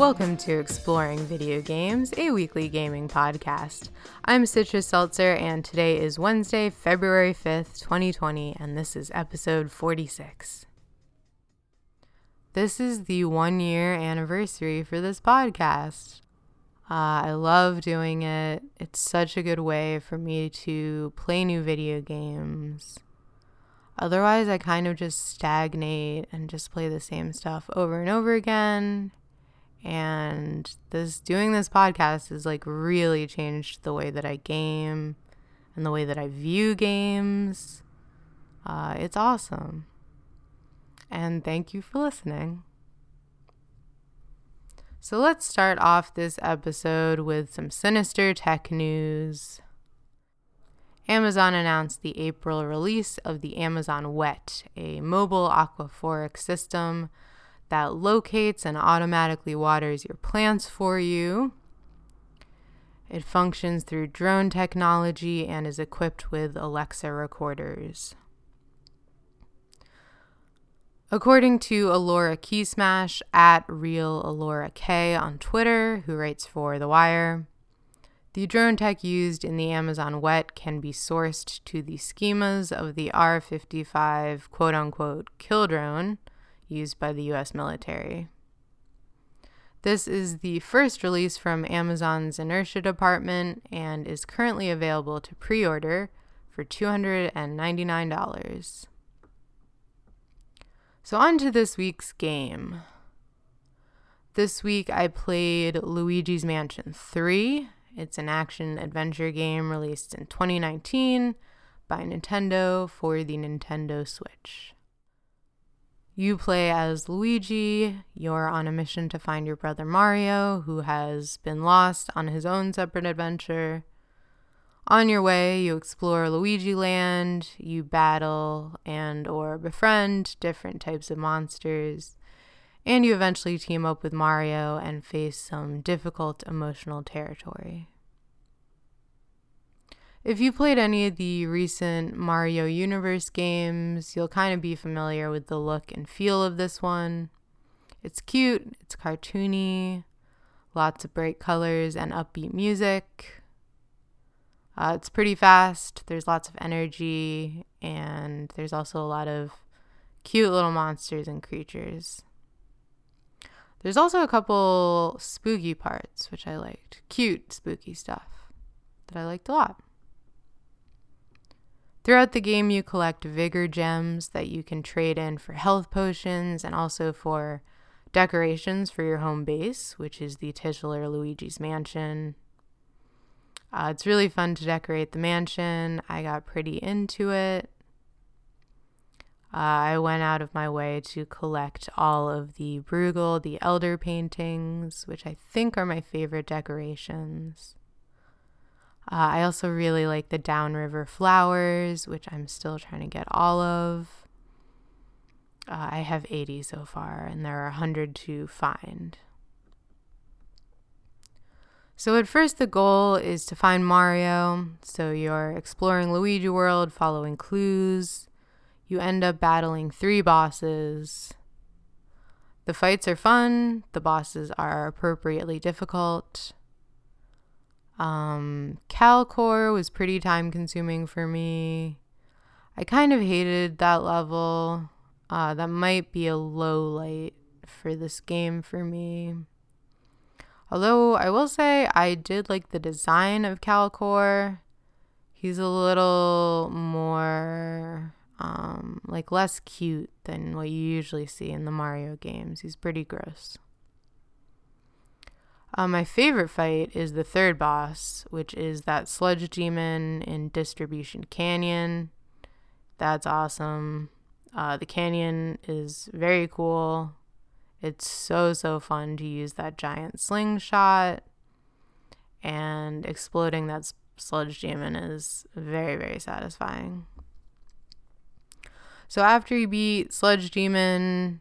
Welcome to Exploring Video Games, a weekly gaming podcast. I'm Citrus Seltzer, and today is Wednesday, February 5th, 2020, and this is episode 46. This is the one year anniversary for this podcast. Uh, I love doing it. It's such a good way for me to play new video games. Otherwise, I kind of just stagnate and just play the same stuff over and over again and this doing this podcast has like really changed the way that I game and the way that I view games. Uh, it's awesome. And thank you for listening. So let's start off this episode with some sinister tech news. Amazon announced the April release of the Amazon Wet, a mobile aquaphoric system that locates and automatically waters your plants for you. It functions through drone technology and is equipped with Alexa recorders. According to Alora Keysmash at Real Alora K on Twitter, who writes for The Wire, the drone tech used in the Amazon Wet can be sourced to the schemas of the R 55 quote unquote kill drone used by the US military. This is the first release from Amazon's Inertia department and is currently available to pre order for $299. So, on to this week's game. This week I played Luigi's Mansion 3. It's an action adventure game released in 2019 by Nintendo for the Nintendo Switch. You play as Luigi. You're on a mission to find your brother Mario, who has been lost on his own separate adventure. On your way, you explore Luigi Land, you battle and or befriend different types of monsters, and you eventually team up with Mario and face some difficult emotional territory. If you played any of the recent Mario Universe games, you'll kind of be familiar with the look and feel of this one. It's cute, it's cartoony, lots of bright colors and upbeat music. Uh, it's pretty fast, there's lots of energy, and there's also a lot of cute little monsters and creatures. There's also a couple spooky parts, which I liked. Cute, spooky stuff that I liked a lot. Throughout the game, you collect vigor gems that you can trade in for health potions and also for decorations for your home base, which is the titular Luigi's Mansion. Uh, it's really fun to decorate the mansion. I got pretty into it. Uh, I went out of my way to collect all of the Bruegel, the Elder paintings, which I think are my favorite decorations. Uh, I also really like the Downriver Flowers, which I'm still trying to get all of. Uh, I have 80 so far, and there are 100 to find. So, at first, the goal is to find Mario. So, you're exploring Luigi World, following clues. You end up battling three bosses. The fights are fun, the bosses are appropriately difficult. Um, Calcor was pretty time consuming for me. I kind of hated that level. Uh, that might be a low light for this game for me. Although I will say I did like the design of Calcor. He's a little more um, like less cute than what you usually see in the Mario games. He's pretty gross. Uh, my favorite fight is the third boss, which is that sludge demon in Distribution Canyon. That's awesome. Uh, the canyon is very cool. It's so, so fun to use that giant slingshot. And exploding that sludge demon is very, very satisfying. So after you beat Sludge Demon,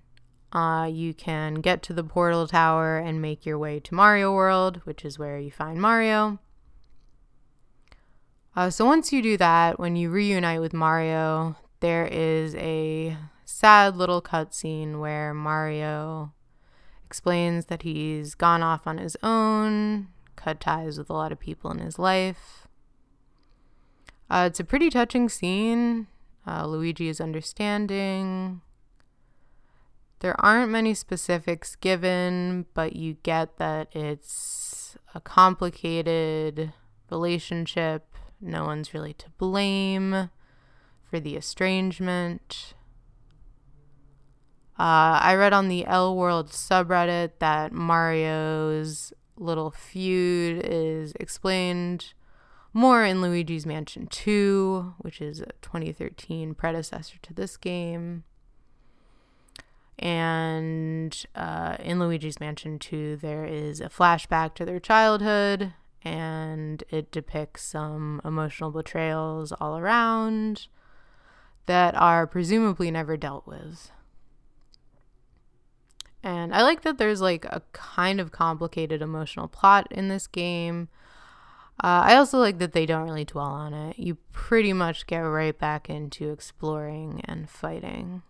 uh, you can get to the portal tower and make your way to Mario World, which is where you find Mario. Uh, so once you do that, when you reunite with Mario, there is a sad little cutscene where Mario explains that he's gone off on his own, cut ties with a lot of people in his life. Uh, it's a pretty touching scene. Uh, Luigi is understanding. There aren't many specifics given, but you get that it's a complicated relationship. No one's really to blame for the estrangement. Uh, I read on the L World subreddit that Mario's little feud is explained more in Luigi's Mansion 2, which is a 2013 predecessor to this game. And uh, in Luigi's Mansion 2, there is a flashback to their childhood, and it depicts some emotional betrayals all around that are presumably never dealt with. And I like that there's like a kind of complicated emotional plot in this game. Uh, I also like that they don't really dwell on it. You pretty much get right back into exploring and fighting.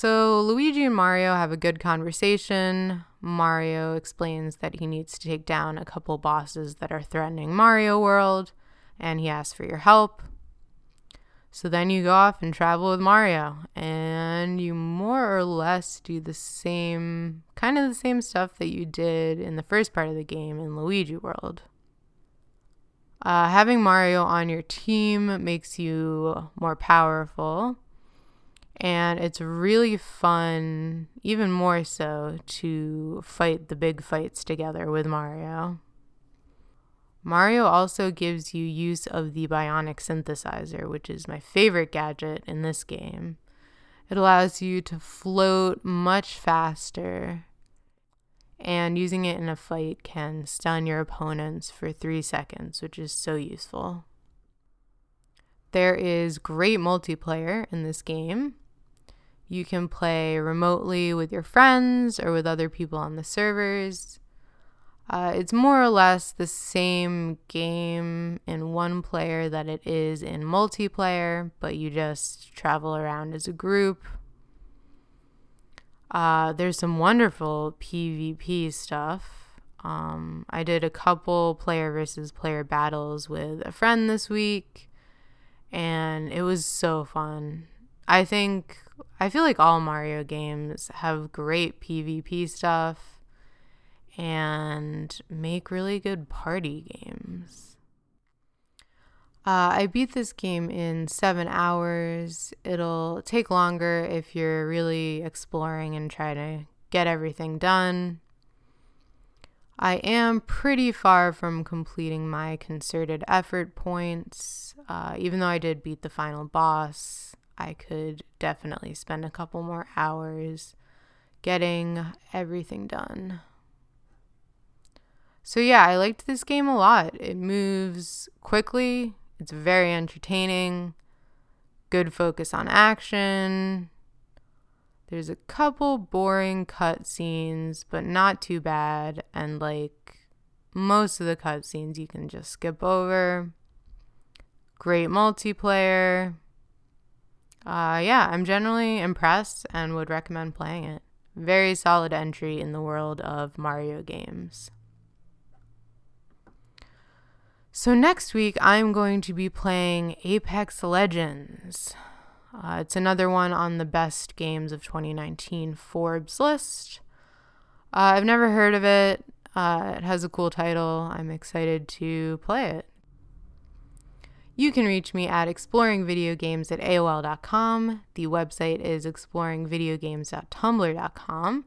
So, Luigi and Mario have a good conversation. Mario explains that he needs to take down a couple bosses that are threatening Mario World, and he asks for your help. So then you go off and travel with Mario, and you more or less do the same, kind of the same stuff that you did in the first part of the game in Luigi World. Uh, having Mario on your team makes you more powerful, and it's really fun, even more so, to fight the big fights together with Mario. Mario also gives you use of the bionic synthesizer, which is my favorite gadget in this game. It allows you to float much faster, and using it in a fight can stun your opponents for three seconds, which is so useful. There is great multiplayer in this game. You can play remotely with your friends or with other people on the servers. Uh, it's more or less the same game in one player that it is in multiplayer, but you just travel around as a group. Uh, there's some wonderful PvP stuff. Um, I did a couple player versus player battles with a friend this week, and it was so fun. I think, I feel like all Mario games have great PvP stuff and make really good party games. Uh, I beat this game in seven hours. It'll take longer if you're really exploring and try to get everything done. I am pretty far from completing my concerted effort points. Uh, even though I did beat the final boss, I could definitely spend a couple more hours getting everything done. So yeah, I liked this game a lot. It moves quickly, it's very entertaining, good focus on action. There's a couple boring cutscenes, but not too bad, and like most of the cutscenes you can just skip over. Great multiplayer. Uh, yeah, I'm generally impressed and would recommend playing it. Very solid entry in the world of Mario games. So, next week I'm going to be playing Apex Legends. Uh, it's another one on the best games of 2019 Forbes list. Uh, I've never heard of it. Uh, it has a cool title. I'm excited to play it. You can reach me at exploringvideogames at AOL.com. The website is exploringvideogames.tumblr.com.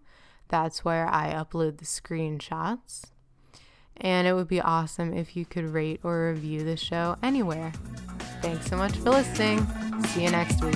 That's where I upload the screenshots and it would be awesome if you could rate or review the show anywhere. Thanks so much for listening. See you next week.